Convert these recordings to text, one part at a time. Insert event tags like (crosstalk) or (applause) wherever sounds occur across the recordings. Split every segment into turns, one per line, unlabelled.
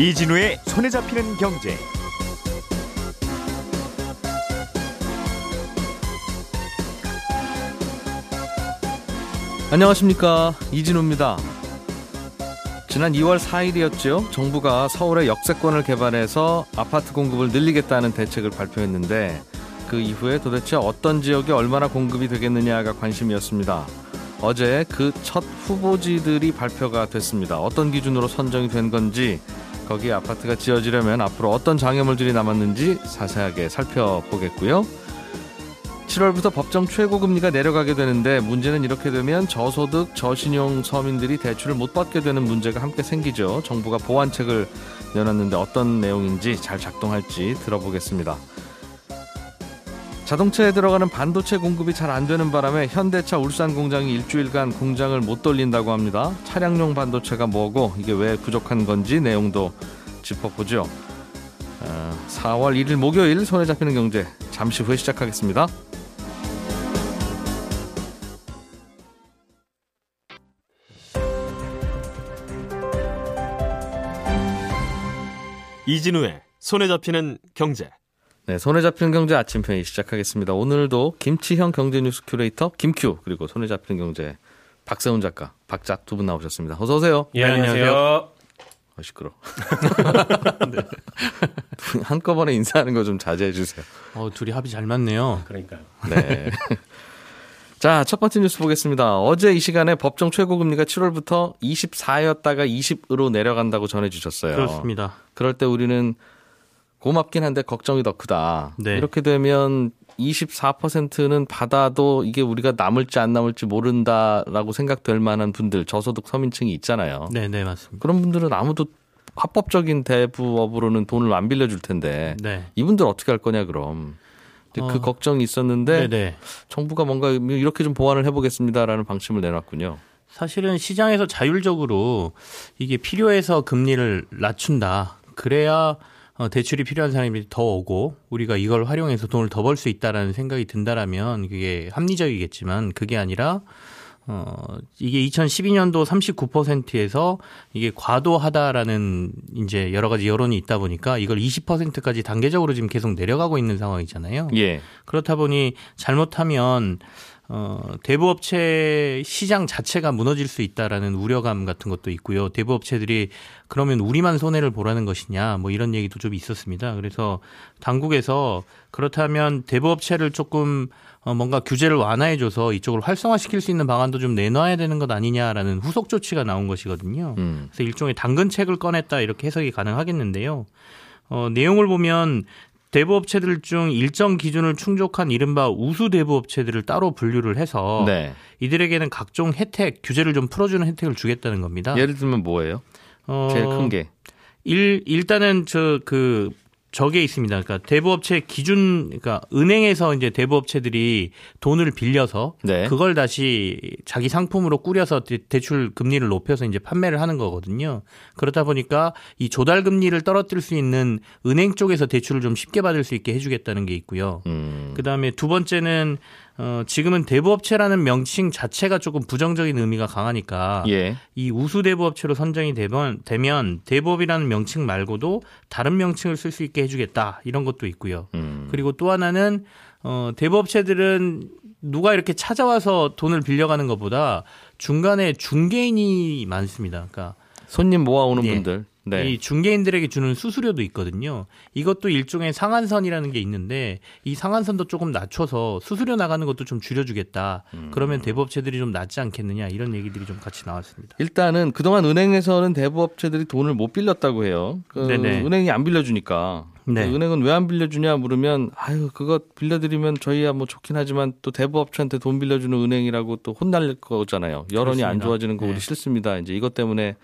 이진우의 손에 잡히는 경제.
안녕하십니까 이진우입니다. 지난 2월 4일이었죠. 정부가 서울의 역세권을 개발해서 아파트 공급을 늘리겠다는 대책을 발표했는데 그 이후에 도대체 어떤 지역에 얼마나 공급이 되겠느냐가 관심이었습니다. 어제 그 첫 후보지들이 발표가 됐습니다. 어떤 기준으로 선정이 된 건지 거기 아파트가 지어지려면 앞으로 어떤 장애물들이 남았는지 자세하게 살펴보겠고요. 7월부터 법정 최고금리가 내려가게 되는데 문제는 이렇게 되면 저소득 저신용 서민들이 대출을 못 받게 되는 문제가 함께 생기죠. 정부가 보완책을 내놨는데 어떤 내용인지 잘 작동할지 들어보겠습니다. 자동차에 들어가는 반도체 공급이 잘 안 되는 바람에 현대차 울산 공장이 일주일간 공장을 못 돌린다고 합니다. 차량용 반도체가 뭐고 이게 왜 부족한 건지 내용도 짚어보죠. 4월 1일 목요일 손에 잡히는 경제 잠시 후에 시작하겠습니다.
이진우의 손에 잡히는 경제.
네, 손에 잡히는 경제 아침 편이 시작하겠습니다. 오늘도 김치형 경제 뉴스 큐레이터 김큐 그리고 손에 잡히는 경제 박세훈 작가, 박작 두 분 나오셨습니다. 어서 오세요.
예, 안녕하세요.
아, 시끄러. (laughs) 네. (laughs) 한꺼번에 인사하는 거 좀 자제해 주세요.
어, 둘이 합이 잘 맞네요.
그러니까요.
네. (laughs) 자, 첫 번째 뉴스 보겠습니다. 어제 이 시간에 법정 최고금리가 7월부터 24였다가 20으로 내려간다고 전해주셨어요.
그렇습니다.
그럴 때 우리는 고맙긴 한데 걱정이 더 크다.
네.
이렇게 되면 24%는 받아도 이게 우리가 남을지 안 남을지 모른다라고 생각될 만한 분들 저소득 서민층이 있잖아요.
네, 네, 맞습니다.
그런 분들은 아무도 합법적인 대부업으로는 돈을 안 빌려줄 텐데
네.
이분들 어떻게 할 거냐 그럼. 그
어.
걱정이 있었는데
네, 네.
정부가 뭔가 이렇게 좀 보완을 해보겠습니다라는 방침을 내놨군요.
사실은 시장에서 자율적으로 이게 필요해서 금리를 낮춘다. 그래야 어, 대출이 필요한 사람이 더 오고 우리가 이걸 활용해서 돈을 더 벌 수 있다라는 생각이 든다라면 그게 합리적이겠지만 그게 아니라 어 이게 2012년도 39%에서 이게 과도하다라는 이제 여러 가지 여론이 있다 보니까 이걸 20%까지 단계적으로 지금 계속 내려가고 있는 상황이잖아요.
예.
그렇다 보니 잘못하면 어, 대부업체 시장 자체가 무너질 수 있다라는 우려감 같은 것도 있고요. 대부업체들이 그러면 우리만 손해를 보라는 것이냐, 뭐 이런 얘기도 좀 있었습니다. 그래서 당국에서 그렇다면 대부업체를 조금 어, 뭔가 규제를 완화해줘서 이쪽을 활성화시킬 수 있는 방안도 좀 내놔야 되는 것 아니냐라는 후속 조치가 나온 것이거든요.
음.
그래서 일종의 당근책을 꺼냈다 이렇게 해석이 가능하겠는데요. 어, 내용을 보면 대부업체들 중 일정 기준을 충족한 이른바 우수 대부업체들을 따로 분류를 해서
네.
이들에게는 각종 혜택, 규제를 좀 풀어주는 혜택을 주겠다는 겁니다.
예를 들면 뭐예요?
어,
제일 큰 게.
일, 일단은 저 그 저게 있습니다. 그러니까 대부업체 기준, 그러니까 은행에서 이제 대부업체들이 돈을 빌려서
네.
그걸 다시 자기 상품으로 꾸려서 대- 대출 금리를 높여서 이제 판매를 하는 거거든요. 그렇다 보니까 이 조달 금리를 떨어뜨릴 수 있는 은행 쪽에서 대출을 좀 쉽게 받을 수 있게 해주겠다는 게 있고요.
음.
그 다음에 두 번째는 어, 지금은 대부업체라는 명칭 자체가 조금 부정적인 의미가 강하니까
예.
이 우수 대부업체로 선정이 되면, 되면 대부업이라는 명칭 말고도 다른 명칭을 쓸 수 있게 해주겠다 이런 것도 있고요.
음.
그리고 또 하나는 어, 대부업체들은 누가 이렇게 찾아와서 돈을 빌려가는 것보다 중간에 중개인이 많습니다. 그러니까
손님 모아오는
예.
분들. 네.
이 중개인들에게 주는 수수료도 있거든요. 이것도 일종의 상한선이라는 게 있는데 이 상한선도 조금 낮춰서 수수료 나가는 것도 좀 줄여주겠다.
음.
그러면 대부업체들이 좀 낫지 않겠느냐 이런 얘기들이 좀 같이 나왔습니다.
일단은 그동안 은행에서는 대부업체들이 돈을 못 빌렸다고 해요. 그
네네.
은행이 안 빌려주니까.
네.
그 은행은 왜 안 빌려주냐 물으면 아유 그거 빌려드리면 저희야 뭐 좋긴 하지만 또 대부업체한테 돈 빌려주는 은행이라고 또 혼날 거잖아요. 여론이 안
그렇습니다.
좋아지는 거 우리
네.
싫습니다. 이제 이것 때문에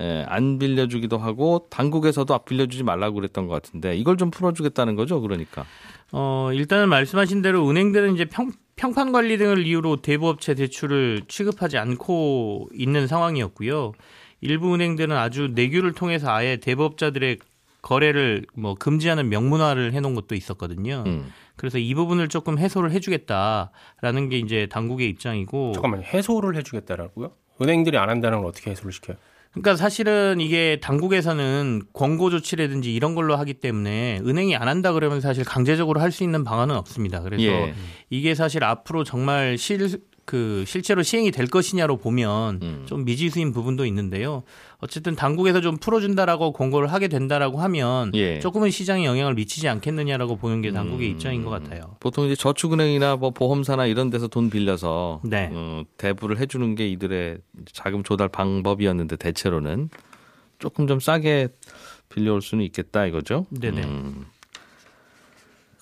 에, 안 빌려주기도 하고 당국에서도 빌려주지 말라고 그랬던 것 같은데 이걸 좀 풀어주겠다는 거죠. 그러니까.
어, 일단은 말씀하신 대로 은행들은 이제 평, 평판 관리 등을 이유로 대부업체 대출을 취급하지 않고 있는 상황이었고요. 일부 은행들은 아주 내규를 통해서 아예 대부업자들의 거래를 뭐 금지하는 명문화를 해놓은 것도 있었거든요.
음.
그래서 이 부분을 조금 해소를 해주겠다라는 게 이제 당국의 입장이고.
잠깐만요. 해소를 해주겠다라고요? 은행들이 안 한다는 걸 어떻게 해소를 시켜요?
그러니까 사실은 이게 당국에서는 권고 조치라든지 이런 걸로 하기 때문에 은행이 안 한다 그러면 사실 강제적으로 할 수 있는 방안은 없습니다. 그래서
예.
이게 사실 앞으로 정말 실, 그 실제로 시행이 될 것이냐로 보면
음.
좀 미지수인 부분도 있는데요. 어쨌든 당국에서 좀 풀어준다라고 권고를 하게 된다라고 하면
예.
조금은 시장에 영향을 미치지 않겠느냐라고 보는 게 당국의
음.
입장인 것 같아요.
보통 이제 저축은행이나 뭐 보험사나 이런 데서 돈 빌려서
네.
어, 대부를 해주는 게 이들의 자금 조달 방법이었는데 대체로는 조금 좀 싸게 빌려올 수는 있겠다 이거죠.
네네.
음,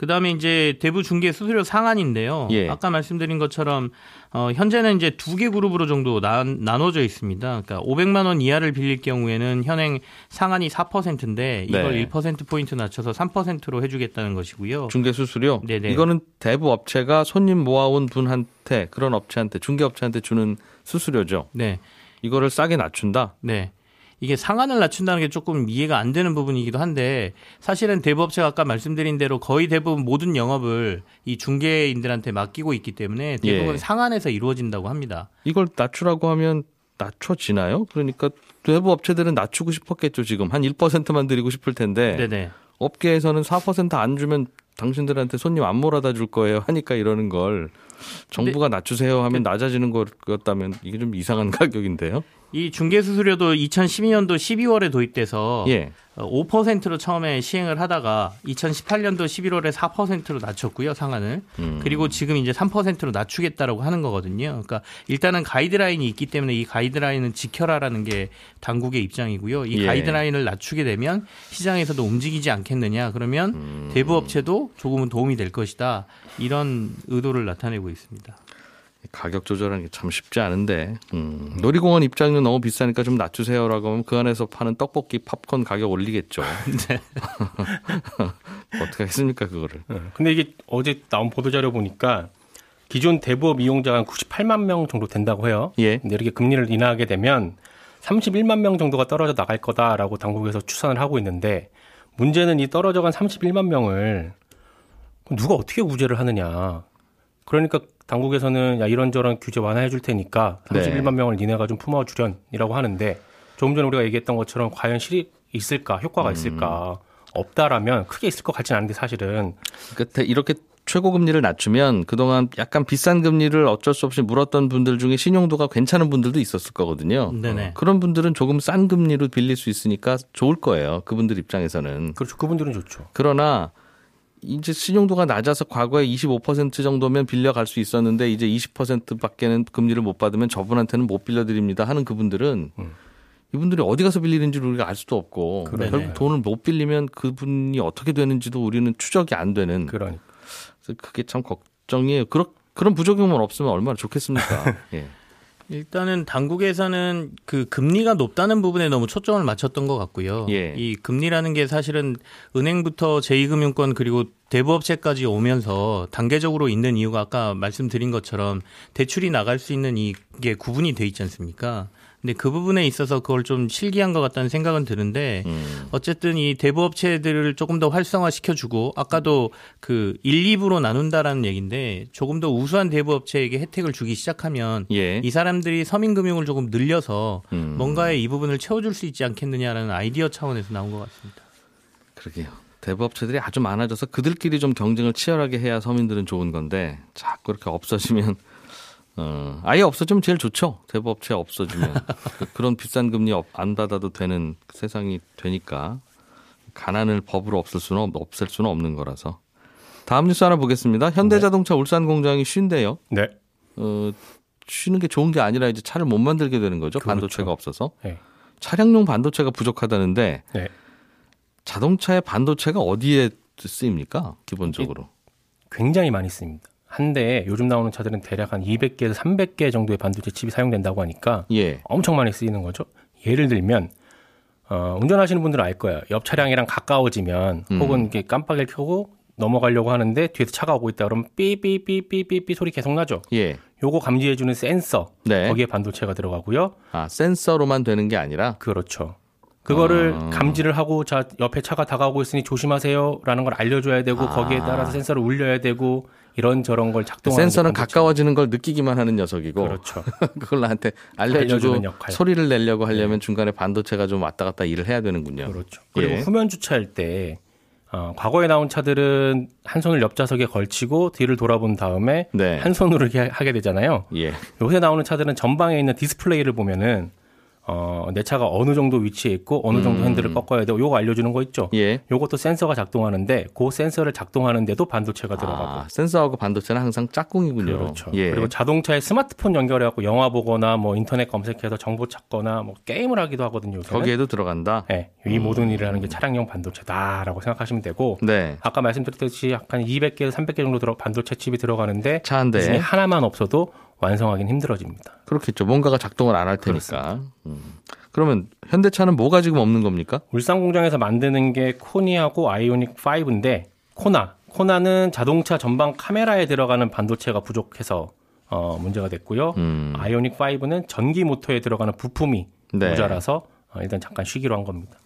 그다음에 이제 대부 중개 수수료 상한인데요.
예.
아까 말씀드린 것처럼 어, 현재는 이제 두 개 그룹으로 정도 나, 나눠져 있습니다. 그러니까 500만 원 이하를 빌릴 경우에는 현행 상한이 4%인데 이걸
네.
1% 포인트 낮춰서 3%로 해주겠다는 것이고요.
중개 수수료.
네네.
이거는 대부 업체가 손님 모아온 분한테 그런 업체한테 중개 업체한테 주는 수수료죠.
네,
이거를 싸게 낮춘다.
네. 이게 상한을 낮춘다는 게 조금 이해가 안 되는 부분이기도 한데 사실은 대부업체가 아까 말씀드린 대로 거의 대부분 모든 영업을 이 중개인들한테 맡기고 있기 때문에 대부분
예.
상한에서 이루어진다고 합니다.
이걸 낮추라고 하면 낮춰지나요? 그러니까 대부 업체들은 낮추고 싶었겠죠 지금 한 1%만 드리고 싶을 텐데
네네.
업계에서는 4%안 주면 당신들한테 손님 안 몰아다 줄 거예요 하니까 이러는 걸 정부가 낮추세요 하면 낮아지는 거였다면 이게 좀 이상한 (laughs) 가격인데요.
이 중개 수수료도 2012년도 12월에 도입돼서
예.
5%로 처음에 시행을 하다가 2018년도 11월에 4%로 낮췄고요 상한을
음.
그리고 지금 이제 3%로 낮추겠다라고 하는 거거든요. 그러니까 일단은 가이드라인이 있기 때문에 이 가이드라인은 지켜라라는 게 당국의 입장이고요. 이
예.
가이드라인을 낮추게 되면 시장에서도 움직이지 않겠느냐 그러면
음.
대부 업체도 조금은 도움이 될 것이다 이런 의도를 나타내고 있습니다.
가격 조절하는 게 참 쉽지 않은데 음, 놀이공원 입장료 너무 비싸니까 좀 낮추세요라고 하면 그 안에서 파는 떡볶이 팝콘 가격 올리겠죠. (laughs)
네. (laughs)
어떻게 하겠습니까 그거를?
네. 근데 이게 어제 나온 보도 자료 보니까 기존 대부업 이용자가 한 98만 명 정도 된다고 해요.
예.
근데 이렇게 금리를 인하하게 되면 31만 명 정도가 떨어져 나갈 거다라고 당국에서 추산을 하고 있는데 문제는 이 떨어져간 31만 명을 누가 어떻게 구제를 하느냐. 그러니까 당국에서는 야 이런저런 규제 완화해 줄 테니까 31만 명을 니네가 좀 품어 주련이라고 하는데 조금 전에 우리가 얘기했던 것처럼 과연 실이 있을까 효과가 있을까 없다라면 크게 있을 것 같지는 않은데 사실은
끝에 이렇게 최고 금리를 낮추면 그동안 약간 비싼 금리를 어쩔 수 없이 물었던 분들 중에 신용도가 괜찮은 분들도 있었을 거거든요.
네네.
그런 분들은 조금 싼 금리로 빌릴 수 있으니까 좋을 거예요. 그분들 입장에서는.
그렇죠 그분들은 좋죠.
그러나 이제 신용도가 낮아서 과거에 25% 정도면 빌려갈 수 있었는데 이제 20%밖에는 금리를 못 받으면 저분한테는 못 빌려드립니다 하는 그분들은
음.
이분들이 어디 가서 빌리는지 우리가 알 수도 없고
그러네요.
결국 돈을 못 빌리면 그분이 어떻게 되는지도 우리는 추적이 안 되는
그러니까.
그래서 그게 참 걱정이에요. 그런 그런 부작용만 없으면 얼마나 좋겠습니까? (laughs) 예.
일단은 당국에서는 그 금리가 높다는 부분에 너무 초점을 맞췄던 것 같고요.
예.
이 금리라는 게 사실은 은행부터 제2금융권 그리고 대부업체까지 오면서 단계적으로 있는 이유가 아까 말씀드린 것처럼 대출이 나갈 수 있는 이게 구분이 돼 있지 않습니까? 근데 그 부분에 있어서 그걸 좀 실기한 것 같다는 생각은 드는데
음.
어쨌든 이 대부 업체들을 조금 더 활성화 시켜주고 아까도 그 1, 2부로 나눈다라는 얘기인데 조금 더 우수한 대부 업체에게 혜택을 주기 시작하면
예.
이 사람들이 서민 금융을 조금 늘려서
음.
뭔가의 이 부분을 채워줄 수 있지 않겠느냐라는 아이디어 차원에서 나온 것 같습니다.
그러게요. 대부업체들이 아주 많아져서 그들끼리 좀 경쟁을 치열하게 해야 서민들은 좋은 건데 자꾸 이렇게 없어지면 어, 아예 없어지면 제일 좋죠. 대부업체 없어지면 그- (laughs) 그런 비싼 금리 없- 안 받아도 되는 세상이 되니까 가난을 법으로 없앨 수는 없- 없앨 수는 없는 거라서. 다음 뉴스 하나 보겠습니다. 현대자동차 울산 공장이 쉰대요.
네.
어, 쉬는 게 좋은 게 아니라 이제 차를 못 만들게 되는 거죠.
그렇죠.
반도체가 없어서.
네.
차량용 반도체가 부족하다는데
네.
자동차의 반도체가 어디에 쓰입니까? 기본적으로.
굉장히 많이 씁니다. 한 대에 요즘 나오는 차들은 대략 한 200개에서 300개 정도의 반도체 칩이 사용된다고 하니까
예.
엄청 많이 쓰이는 거죠. 예를 들면 어, 운전하시는 분들은 알 거예요. 옆 차량이랑 가까워지면
음.
혹은 이렇게 깜빡이를 켜고 넘어가려고 하는데 뒤에서 차가 오고 있다 그러면 삐삐삐삐삐삐 소리 계속 나죠.
예.
요거 감지해 주는 센서
네.
거기에 반도체가 들어가고요.
아, 센서로만 되는 게 아니라
그렇죠. 그거를
아.
감지를 하고 자 옆에 차가 다가오고 있으니 조심하세요라는 걸 알려 줘야 되고
아.
거기에 따라서 센서를 울려야 되고 이런 저런 걸 작동하는
센서는. 가까워지는 걸 느끼기만 하는 녀석이고
그렇죠. (laughs)
그걸 나한테 알려주고.
네.
소리를 내려고 하려면 중간에 반도체가 좀 왔다 갔다 일을 해야 되는군요.
그렇죠. 그리고
예.
후면 주차할 때 어, 과거에 나온 차들은 한 손을 옆좌석에 걸치고 뒤를 돌아본 다음에
네.
한 손으로 이렇게 하게 되잖아요.
예.
요새 나오는 차들은 전방에 있는 디스플레이를 보면은 어, 내 차가 어느 정도 위치에 있고 어느 정도
음.
핸들을 꺾어야 되고 요거 알려주는 거 있죠.
예.
요것도 센서가 작동하는데 그 센서를 작동하는데도 반도체가 들어가고
아, 센서하고 반도체는 항상 짝꿍이군요.
그렇죠.
예.
그리고 자동차에 스마트폰 연결해갖고 영화 보거나 뭐 인터넷 검색해서 정보 찾거나 뭐 게임을 하기도 하거든요. 요새는.
거기에도 들어간다.
네, 이 모든 일을 하는 게 차량용 반도체다라고 생각하시면 되고
네.
아까 말씀드렸듯이 약간 200개, 300개 정도 들어 반도체 칩이 들어가는데 차한그 중에
대.
하나만 없어도 완성하기는 힘들어집니다.
그렇겠죠. 뭔가가 작동을 안 할 테니까. 음. 그러면 현대차는 뭐가 지금 없는 겁니까?
울산 공장에서 만드는 게 코니하고 아이오닉 5인데 코나 코나는 자동차 전방 카메라에 들어가는 반도체가 부족해서 어, 문제가 됐고요.
음.
아이오닉 5는 전기 모터에 들어가는 부품이
네.
모자라서 어, 일단 잠깐 쉬기로 한 겁니다.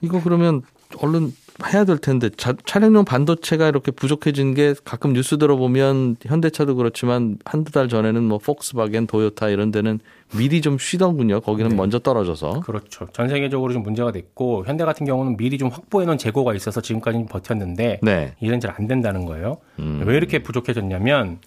이거 그러면 얼른 해야 될 텐데 자, 차량용 반도체가 이렇게 부족해진 게 가끔 뉴스 들어보면 현대차도 그렇지만 한두 달 전에는 뭐 폭스바겐, 도요타 이런 데는 미리 좀 쉬던군요. 거기는
네.
먼저 떨어져서.
그렇죠. 전 세계적으로 좀 문제가 됐고 현대 같은 경우는 미리 좀 확보해 놓은 재고가 있어서 지금까지는 버텼는데
네.
이제는 잘안 된다는 거예요.
음.
왜 이렇게 부족해졌냐면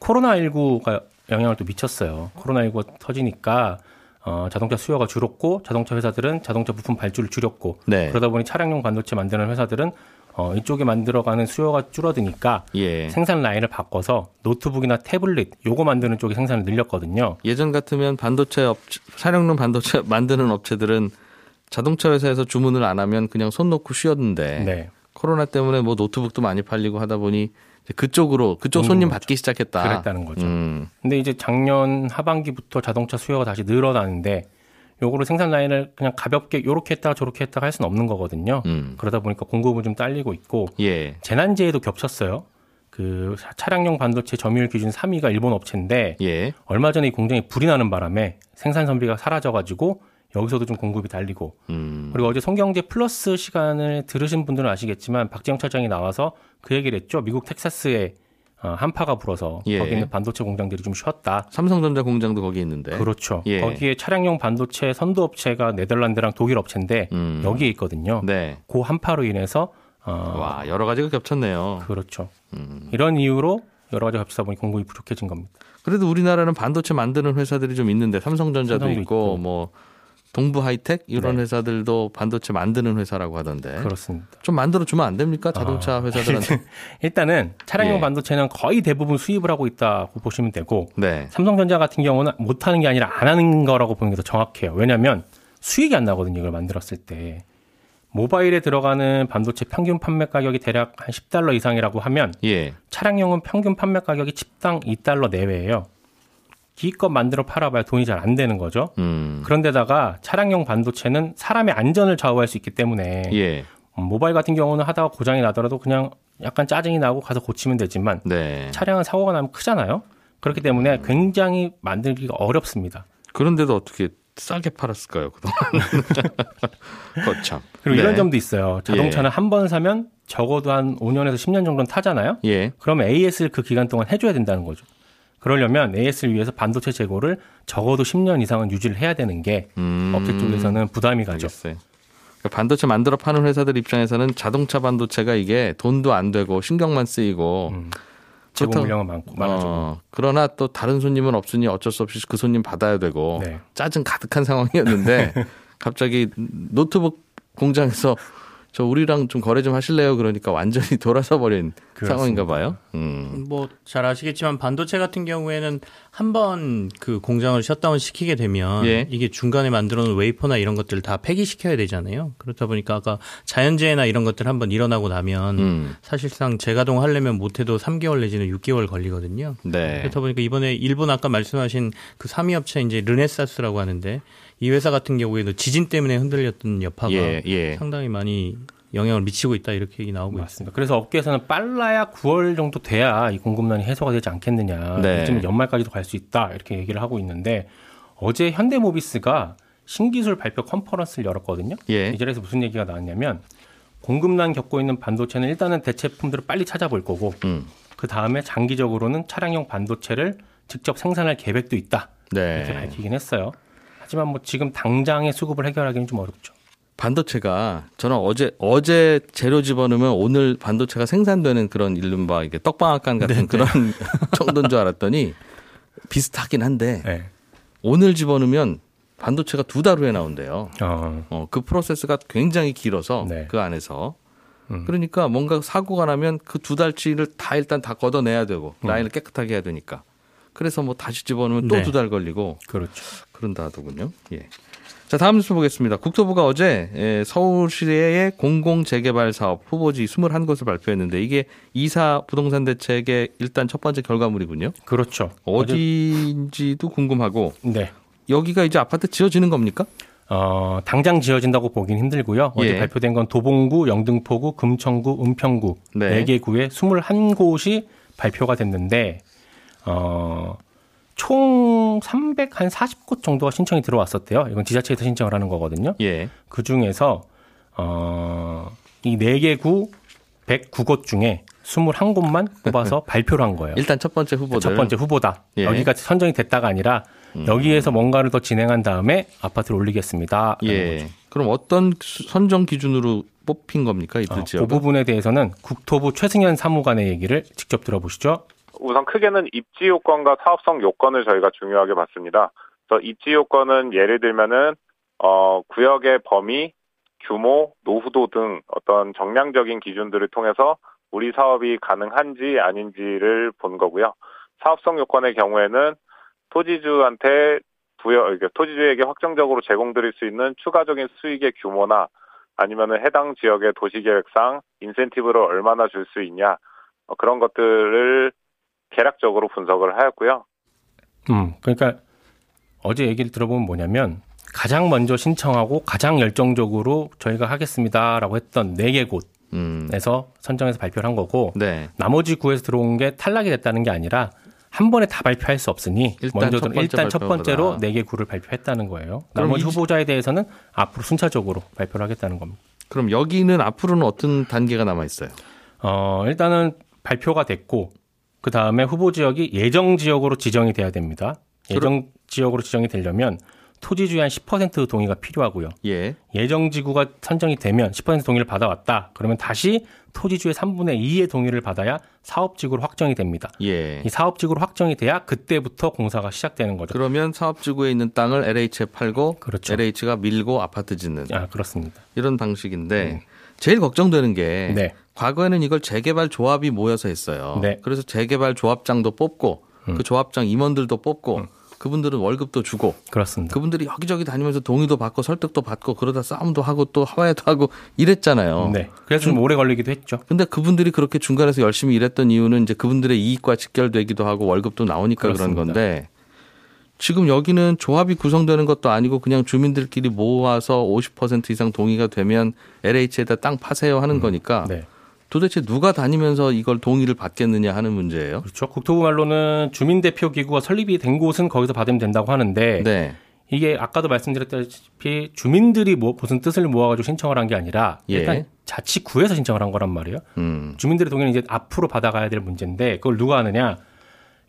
코로나19가 영향을 또 미쳤어요. 코로나19가 터지니까 어, 자동차 수요가 줄었고 자동차 회사들은 자동차 부품 발주를 줄였고
네.
그러다 보니 차량용 반도체 만드는 회사들은 어, 이쪽에 만들어가는 수요가 줄어드니까
예.
생산 라인을 바꿔서 노트북이나 태블릿 요거 만드는 쪽에 생산을 늘렸거든요.
예전 같으면 반도체 업 차량용 반도체 (laughs) 만드는 업체들은 자동차 회사에서 주문을 안 하면 그냥 손 놓고 쉬었는데
네.
코로나 때문에 뭐 노트북도 많이 팔리고 하다 보니 그쪽으로 그쪽
음,
손님 받기 시작했다.
그랬다는 거죠.
음.
근데 이제 작년 하반기부터 자동차 수요가 다시 늘어나는데 요거를 생산 라인을 그냥 가볍게 요렇게 했다가 저렇게 했다가 할 수는 없는 거거든요.
음.
그러다 보니까 공급은 좀 딸리고 있고
예.
재난재해도 겹쳤어요. 그 차량용 반도체 점유율 기준 3위가 일본 업체인데
예.
얼마 전에 이 공장이 불이 나는 바람에 생산 선비가 사라져가지고 여기서도 좀 공급이 달리고
음.
그리고 어제 송경제 플러스 시간을 들으신 분들은 아시겠지만 박지영 차장이 나와서 그 얘기를 했죠. 미국 텍사스에 어, 한파가 불어서
예.
거기 있는 반도체 공장들이 좀 쉬었다.
삼성전자 공장도 거기 있는데.
그렇죠.
예.
거기에 차량용 반도체 선도 업체가 네덜란드랑 독일 업체인데
음.
여기에 있거든요.
네.
그 한파로 인해서 어,
와, 여러 가지가 겹쳤네요.
그렇죠.
음.
이런 이유로 여러 가지 겹치다 보니 공급이 부족해진 겁니다.
그래도 우리나라는 반도체 만드는 회사들이 좀 있는데 삼성전자도 있고,
있고.
뭐 동부 하이텍 이런
네.
회사들도 반도체 만드는 회사라고 하던데.
그렇습니다.
좀 만들어 주면 안 됩니까? 자동차
아,
회사들한테. (laughs)
일단은 차량용
예.
반도체는 거의 대부분 수입을 하고 있다고 보시면 되고
네.
삼성전자 같은 경우는 못 하는 게 아니라 안 하는 거라고 보는 게 더 정확해요. 왜냐하면 수익이 안 나거든요. 이걸 만들었을 때. 모바일에 들어가는 반도체 평균 판매 가격이 대략 한 10달러 이상이라고 하면
예.
차량용은 평균 판매 가격이 칩당 2달러 내외예요. 기껏 만들어 팔아봐야 돈이 잘 안 되는 거죠.
음.
그런데다가 차량용 반도체는 사람의 안전을 좌우할 수 있기 때문에
예.
음, 모바일 같은 경우는 하다가 고장이 나더라도 그냥 약간 짜증이 나고 가서 고치면 되지만
네.
차량은 사고가 나면 크잖아요. 그렇기 때문에 굉장히 만들기가 어렵습니다.
그런데도 어떻게 싸게 팔았을까요, 그동안? (laughs) 거참.
그리고
네.
이런 점도 있어요. 자동차는 한번 사면 적어도 한 5년에서 10년 정도는 타잖아요.
예.
그러면 AS를 그 기간 동안 해줘야 된다는 거죠. 그러려면 AS를 위해서 반도체 재고를 적어도 10년 이상은 유지를 해야 되는 게
음.
업체 쪽에서는 부담이 가죠.
알겠어요. 그러니까 반도체 만들어 파는 회사들 입장에서는 자동차 반도체가 이게 돈도 안 되고 신경만 쓰이고
음, 재고 물량은 많고 많아지고.
어, 그러나 또 다른 손님은 없으니 어쩔 수 없이 그 손님 받아야 되고
네.
짜증 가득한 상황이었는데 (laughs) 갑자기 노트북 공장에서 저 우리랑 좀 거래 좀 하실래요? 그러니까 완전히 (laughs) 돌아서 버린
그렇습니다.
상황인가 봐요. 음.
뭐잘 아시겠지만 반도체 같은 경우에는 한 번 그 공장을 셧다운 시키게 되면
예.
이게 중간에 만들어 놓은 웨이퍼나 이런 것들을 다 폐기시켜야 되잖아요. 그렇다 보니까 아까 자연재해나 이런 것들 한번 일어나고 나면
음.
사실상 재가동 하려면 못 해도 3개월 내지는 6개월 걸리거든요.
네.
그렇다 보니까 이번에 일본 아까 말씀하신 그 3위 업체 이제 르네사스라고 하는데 이 회사 같은 경우에도 지진 때문에 흔들렸던 여파가
예, 예.
상당히 많이 영향을 미치고 있다 이렇게 얘기 나오고 있습니다.
맞습니다. 그래서 업계에서는 빨라야 9월 정도 돼야 이 공급난이 해소가 되지 않겠느냐.
네.
요즘 연말까지도 갈 수 있다. 이렇게 얘기를 하고 있는데 어제 현대모비스가 신기술 발표 컨퍼런스를 열었거든요.
예.
이 자리에서 무슨 얘기가 나왔냐면 공급난 겪고 있는 반도체는 일단은 대체품들을 빨리 찾아볼 거고
음.
그 다음에 장기적으로는 차량용 반도체를 직접 생산할 계획도 있다. 이렇게
네.
밝히긴 했어요. 하지만 뭐 지금 당장의 수급을 해결하기는 좀 어렵죠.
반도체가 저는 어제 어제 재료 집어넣으면 오늘 반도체가 생산되는 그런 이른바 이게 떡방앗간
네,
같은 그런 (laughs) 정도인 줄 알았더니 비슷하긴 한데
네.
오늘 집어넣으면 반도체가 두 달 후에 나온대요.
어,
어, 그 프로세스가 굉장히 길어서
네.
그 안에서
음.
그러니까 뭔가 사고가 나면 그 두 달치를 다 일단 다 걷어내야 되고
음.
라인을 깨끗하게 해야 되니까 그래서 뭐 다시 집어넣으면 또
네.
두달 걸리고
그렇죠.
그런다 하더군요. 예. 자 다음 뉴스 보겠습니다. 국토부가 어제 예, 서울시의 공공 재개발 사업 후보지 21곳을 발표했는데 이게 이사 부동산 대책의 일단 첫 번째 결과물이군요.
그렇죠.
어디인지도 궁금하고
네.
여기가 이제 아파트 지어지는 겁니까?
어, 당장 지어진다고 보긴 힘들고요. 어제
예.
발표된 건 도봉구, 영등포구, 금천구, 은평구
네.
네. 개 구에 21곳이 발표가 됐는데 어, 총 300, 한 40곳 정도가 신청이 들어왔었대요. 이건 지자체에서 신청을 하는 거거든요.
예.
그 중에서 어, 이 4개 구 109곳 중에 21곳만 뽑아서 (laughs) 발표를 한 거예요.
일단 첫 번째 후보들.
첫 번째 후보다.
예. 음.
여기가 선정이 됐다가 아니라 여기에서 뭔가를 더 진행한 다음에 아파트를 올리겠습니다.
예. 그럼 어떤 수- 선정 기준으로 뽑힌 겁니까 이들
어,
지역?
그 부분에 대해서는 국토부 최승현 사무관의 얘기를 직접 들어보시죠.
우선 크게는 입지 요건과 사업성 요건을 저희가 중요하게 봤습니다. 그래서 입지 요건은 예를 들면은 어 구역의 범위, 규모, 노후도 등 어떤 정량적인 기준들을 통해서 우리 사업이 가능한지 아닌지를 본 거고요. 사업성 요건의 경우에는 토지주한테 부여 토지주에게 확정적으로 제공드릴 수 있는 추가적인 수익의 규모나 아니면은 해당 지역의 도시계획상 인센티브를 얼마나 줄 수 있냐 어, 그런 것들을 계략적으로 분석을 하였고요.
음, 그러니까 어제 얘기를 들어보면 뭐냐면 가장 먼저 신청하고 가장 열정적으로 저희가 하겠습니다라고 했던 4개 곳에서
음.
선정해서 발표를 한 거고
네.
나머지 구에서 들어온 게 탈락이 됐다는 게 아니라 한 번에 다 발표할 수 없으니
일단
먼저
첫 번째
일단 첫
발표보다.
번째로 4개 구를 발표했다는 거예요.
그럼
나머지
이-
후보자에 대해서는 앞으로 순차적으로 발표를 하겠다는 겁니다.
그럼 여기는 앞으로는 어떤 단계가 남아 있어요?
어, 일단은 발표가 됐고 그 다음에 후보 지역이 예정 지역으로 지정이 돼야 됩니다. 예정 지역으로 지정이 되려면 토지 주의 한 10% 동의가 필요하고요.
예.
예정 지구가 선정이 되면 10% 동의를 받아왔다. 그러면 다시 토지 주의 3분의 2의 동의를 받아야 사업 지구로 확정이 됩니다.
예.
이 사업 지구로 확정이 돼야 그때부터 공사가 시작되는 거죠.
그러면 사업 지구에 있는 땅을 LH에 팔고
그렇죠.
LH가 밀고 아파트 짓는
아, 그렇습니다.
이런 방식인데 제일 걱정되는 게
네.
과거에는 이걸 재개발 조합이 모여서 했어요.
네.
그래서 재개발 조합장도 뽑고
음.
그 조합장 임원들도 뽑고 그분들은 월급도 주고
그렇습니다.
그분들이 여기저기 다니면서 동의도 받고 설득도 받고 그러다 싸움도 하고 또 화해도 하고 이랬잖아요.
네. 그래서 좀 오래 걸리기도 했죠.
근데 그분들이 그렇게 중간에서 열심히 일했던 이유는 이제 그분들의 이익과 직결되기도 하고 월급도 나오니까 그런
그렇습니다.
건데 지금 여기는 조합이 구성되는 것도 아니고 그냥 주민들끼리 모아서 50% 이상 동의가 되면 LH에다 땅 파세요 하는 거니까
네.
도대체 누가 다니면서 이걸 동의를 받겠느냐 하는 문제예요.
그렇죠. 국토부 말로는 주민대표 기구가 설립이 된 곳은 거기서 받으면 된다고 하는데
네.
이게 아까도 말씀드렸다시피 주민들이 뭐 무슨 뜻을 모아가지고 신청을 한 게 아니라
예.
일단 자치구에서 신청을 한 거란 말이에요.
음.
주민들의 동의는 이제 앞으로 받아가야 될 문제인데 그걸 누가 하느냐?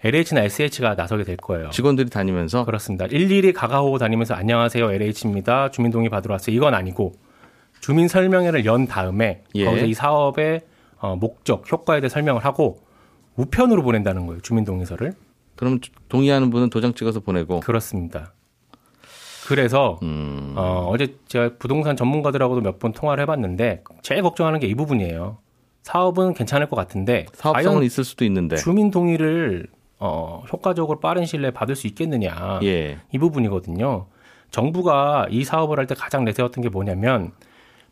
LH나 SH가 나서게 될 거예요.
직원들이 다니면서
그렇습니다. 일일이 가가오고 다니면서 안녕하세요 LH입니다. 주민 동의 받으러 왔어요. 이건 아니고 주민 설명회를 연 다음에
예.
거기서 이 사업의 어, 목적, 효과에 대해 설명을 하고 우편으로 보낸다는 거예요. 주민 동의서를.
그럼 동의하는 분은 도장 찍어서 보내고
그렇습니다. 그래서
음.
어, 어제 제가 부동산 전문가들하고도 몇 번 통화를 해봤는데 제일 걱정하는 게 이 부분이에요. 사업은 괜찮을 것 같은데
사업성은 있을 수도 있는데.
주민 동의를 어, 효과적으로 빠른 시일 내에 받을 수 있겠느냐
예.
이 부분이거든요. 정부가 이 사업을 할 때 가장 내세웠던 게 뭐냐면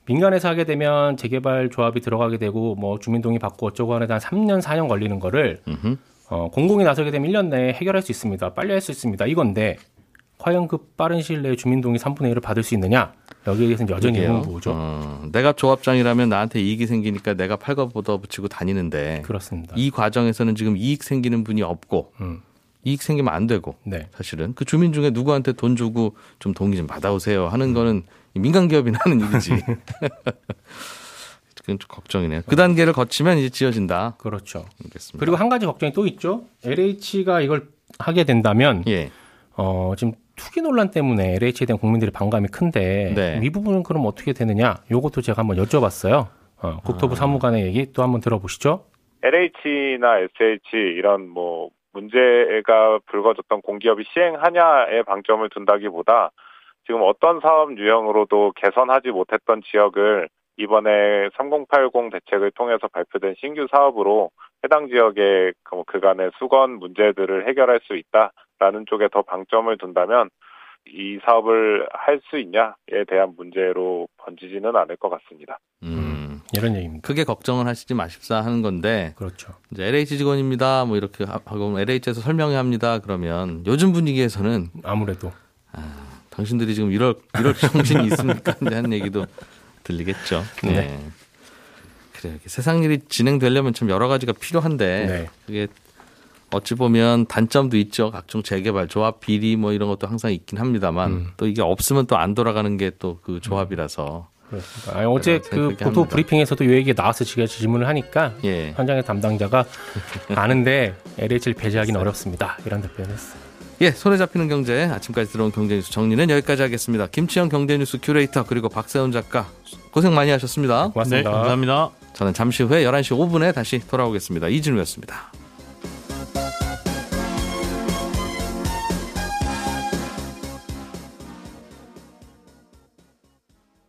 민간에서 하게 되면 재개발 조합이 들어가게 되고 뭐 주민 동의 받고 어쩌고 하는 한 3년 4년 걸리는 거를
음흠.
어, 공공이 나서게 되면 1년 내에 해결할 수 있습니다. 빨리 할 수 있습니다. 이건데 과연 그 빠른 시일 내에 주민 동의 3분의 1을 받을 수 있느냐? 여기에 대해서는 여전히. 의문부호죠.
어, 내가 조합장이라면 나한테 이익이 생기니까 내가 팔거 걷어 붙이고 다니는데
그렇습니다.
이 과정에서는 지금 이익 생기는 분이 없고
음.
이익 생기면 안 되고
네.
사실은 그 주민 중에 누구한테 돈 주고 좀 동의 좀 받아오세요 하는 거는 민간 기업이 하는 일이지. 그건 좀 걱정이네요. 그 단계를 거치면 이제 지어진다.
그렇죠.
알겠습니다.
그리고 한 가지 걱정이 또 있죠. LH가 이걸 하게 된다면
예.
어, 지금 투기 논란 때문에 LH에 대한 국민들의 반감이 큰데
네.
이 부분은 그럼 어떻게 되느냐? 요것도 제가 한번 여쭤봤어요. 어, 국토부
아.
사무관의 얘기 또 한번 들어보시죠.
LH나 SH 이런 뭐 문제가 불거졌던 공기업이 시행하냐에 방점을 둔다기보다 지금 어떤 사업 유형으로도 개선하지 못했던 지역을 이번에 3080 대책을 통해서 발표된 신규 사업으로 해당 지역의 그뭐 그간의 수건 문제들을 해결할 수 있다라는 쪽에 더 방점을 둔다면 이 사업을 할 수 있냐에 대한 문제로 번지지는 않을 것 같습니다.
음.
이런 얘기입니다.
크게 걱정을 하시지 마십사 하는 건데
그렇죠.
이제 LH 직원입니다. 뭐 이렇게 하고 LH에서 설명해야 합니다. 그러면 요즘 분위기에서는
아무래도
당신들이 지금 이럴 이럴 정신이 있습니까? (laughs) 한 얘기도 들리겠죠.
네.
네. 그래 이렇게 세상 일이 진행되려면 참 여러 가지가 필요한데
네.
그게 어찌 보면 단점도 있죠. 각종 재개발, 조합 비리 뭐 이런 것도 항상 있긴 합니다만
음.
또 이게 없으면 또 안 돌아가는 게 또 그 조합이라서
그렇습니다. 아니, 어제
그
보도. 브리핑에서도 이 얘기 나와서 제가 질문을 하니까
예.
현장의 담당자가 아는데 (laughs) LH를 배제하기는 어렵습니다. 이런 답변을 했어요.
예, 손에 잡히는 경제 아침까지 들어온 경제 뉴스 정리는 여기까지 하겠습니다. 김치영 경제 뉴스 큐레이터 그리고 박세훈 작가 고생 많이 하셨습니다.
고맙습니다.
네, 감사합니다.
저는 잠시 후에 11시 5분에 다시 돌아오겠습니다. 이진우였습니다.